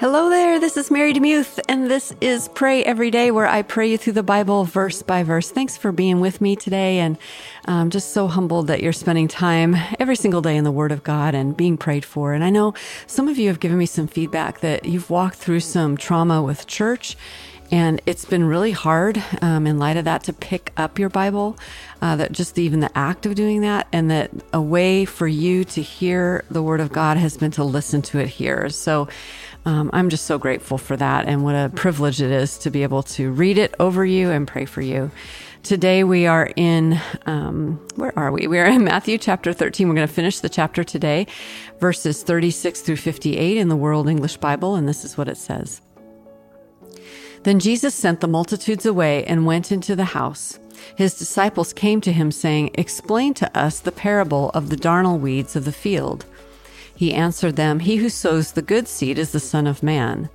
Hello there, this is Mary DeMuth, and this is Pray Every Day, where I pray you through the Bible verse by verse. Thanks for being with me today, and I'm just so humbled that you're spending time every single day in the Word of God and being prayed for. And I know some of you have given me some feedback that you've walked through some trauma with church and it's been really hard um, in light of that to pick up your Bible, uh, that just even the act of doing that, and that a way for you to hear the Word of God has been to listen to it here. So um, I'm just so grateful for that, and what a privilege it is to be able to read it over you and pray for you. Today we are in, um, where are we? We are in Matthew chapter 13. We're going to finish the chapter today, verses 36 through 58 in the World English Bible, and this is what it says. Then Jesus sent the multitudes away and went into the house. His disciples came to him, saying, Explain to us the parable of the darnel weeds of the field. He answered them, He who sows the good seed is the Son of Man.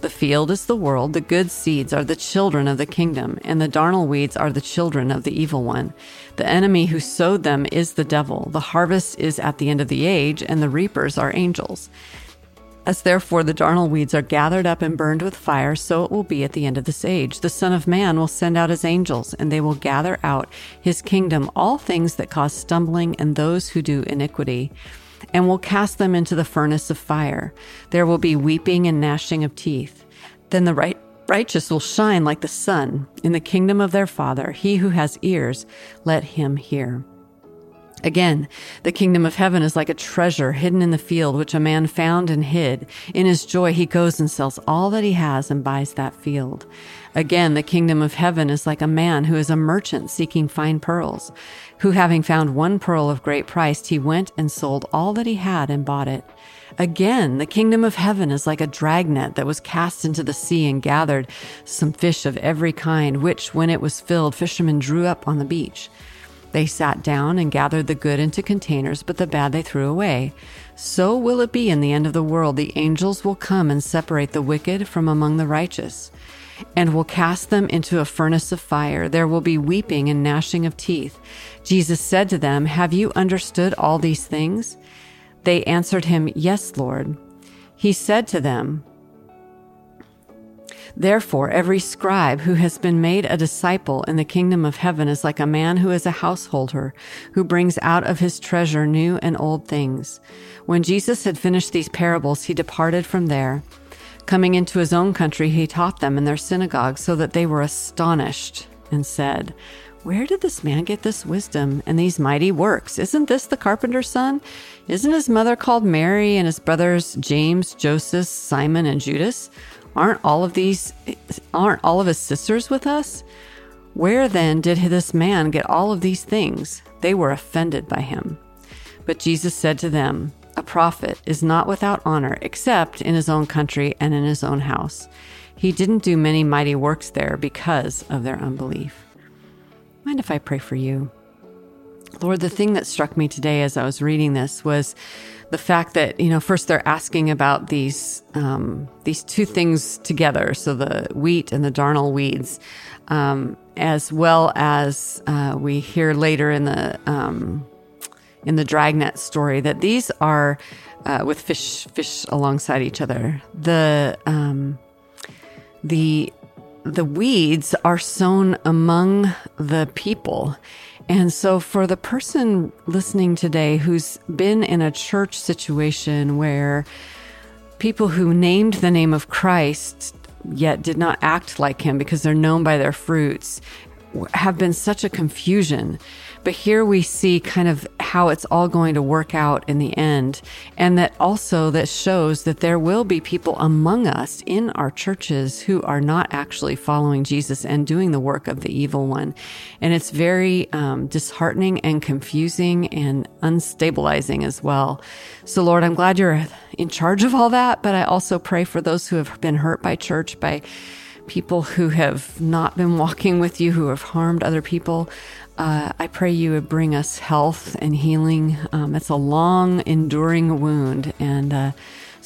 The field is the world, the good seeds are the children of the kingdom, and the darnel weeds are the children of the evil one. The enemy who sowed them is the devil. The harvest is at the end of the age, and the reapers are angels. As therefore the darnel weeds are gathered up and burned with fire, so it will be at the end of this age. The Son of Man will send out his angels, and they will gather out his kingdom all things that cause stumbling and those who do iniquity, and will cast them into the furnace of fire. There will be weeping and gnashing of teeth. Then the right righteous will shine like the sun in the kingdom of their Father. He who has ears, let him hear. Again, the kingdom of heaven is like a treasure hidden in the field, which a man found and hid. In his joy, he goes and sells all that he has and buys that field. Again, the kingdom of heaven is like a man who is a merchant seeking fine pearls, who having found one pearl of great price, he went and sold all that he had and bought it. Again, the kingdom of heaven is like a dragnet that was cast into the sea and gathered some fish of every kind, which, when it was filled, fishermen drew up on the beach. They sat down and gathered the good into containers, but the bad they threw away. So will it be in the end of the world. The angels will come and separate the wicked from among the righteous, and will cast them into a furnace of fire. There will be weeping and gnashing of teeth. Jesus said to them, Have you understood all these things? They answered him, Yes, Lord. He said to them, Therefore, every scribe who has been made a disciple in the kingdom of heaven is like a man who is a householder, who brings out of his treasure new and old things. When Jesus had finished these parables, he departed from there. Coming into his own country, he taught them in their synagogue, so that they were astonished and said, where did this man get this wisdom and these mighty works? Isn't this the carpenter's son? Isn't his mother called Mary and his brothers James, Joseph, Simon, and Judas? Aren't all of these, aren't all of his sisters with us? Where then did this man get all of these things? They were offended by him. But Jesus said to them, A prophet is not without honor except in his own country and in his own house. He didn't do many mighty works there because of their unbelief. Mind if I pray for you? Lord, the thing that struck me today as I was reading this was the fact that you know first they're asking about these um, these two things together, so the wheat and the darnel weeds, um, as well as uh, we hear later in the um, in the dragnet story that these are uh, with fish fish alongside each other. The um, the the weeds are sown among the people. And so, for the person listening today who's been in a church situation where people who named the name of Christ yet did not act like him because they're known by their fruits have been such a confusion. But here we see kind of how it's all going to work out in the end. And that also that shows that there will be people among us in our churches who are not actually following Jesus and doing the work of the evil one. And it's very um, disheartening and confusing and unstabilizing as well. So Lord, I'm glad you're in charge of all that, but I also pray for those who have been hurt by church, by people who have not been walking with you, who have harmed other people. Uh, I pray you would bring us health and healing. Um, it's a long, enduring wound. And uh,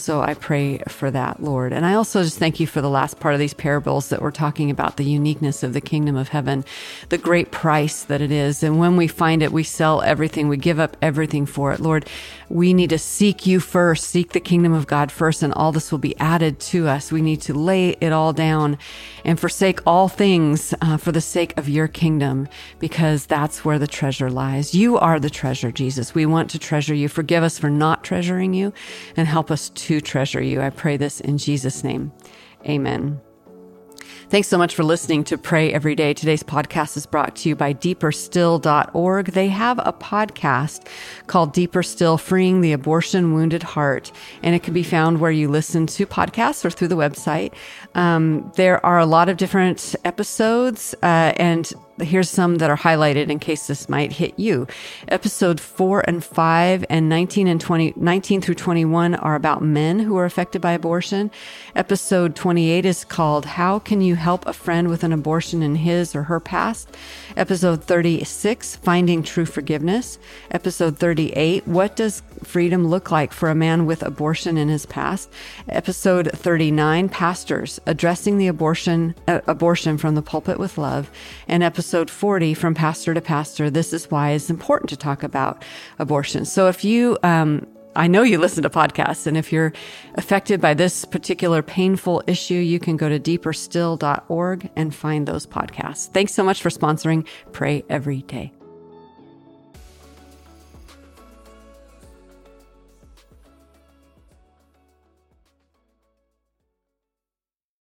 So I pray for that, Lord. And I also just thank you for the last part of these parables that we're talking about the uniqueness of the kingdom of heaven, the great price that it is. And when we find it, we sell everything, we give up everything for it. Lord, we need to seek you first, seek the kingdom of God first, and all this will be added to us. We need to lay it all down and forsake all things uh, for the sake of your kingdom, because that's where the treasure lies. You are the treasure, Jesus. We want to treasure you. Forgive us for not treasuring you and help us to treasure you. I pray this in Jesus' name. Amen. Thanks so much for listening to Pray Every Day. Today's podcast is brought to you by deeperstill.org. They have a podcast called Deeper Still Freeing the Abortion Wounded Heart, and it can be found where you listen to podcasts or through the website. Um, there are a lot of different episodes, uh, and here's some that are highlighted in case this might hit you. Episode four and five and 19 and 20, 19 through 21 are about men who are affected by abortion. Episode 28 is called How Can You Help a Friend with an Abortion in His or Her Past? Episode 36, Finding True Forgiveness. Episode 38, What Does Freedom Look Like for a Man with Abortion in His Past? Episode 39, Pastors Addressing the Abortion, uh, Abortion from the Pulpit with Love. And episode episode 40 from Pastor to Pastor. This is why it's important to talk about abortion. So if you, um, I know you listen to podcasts, and if you're affected by this particular painful issue, you can go to deeperstill.org and find those podcasts. Thanks so much for sponsoring Pray Every Day.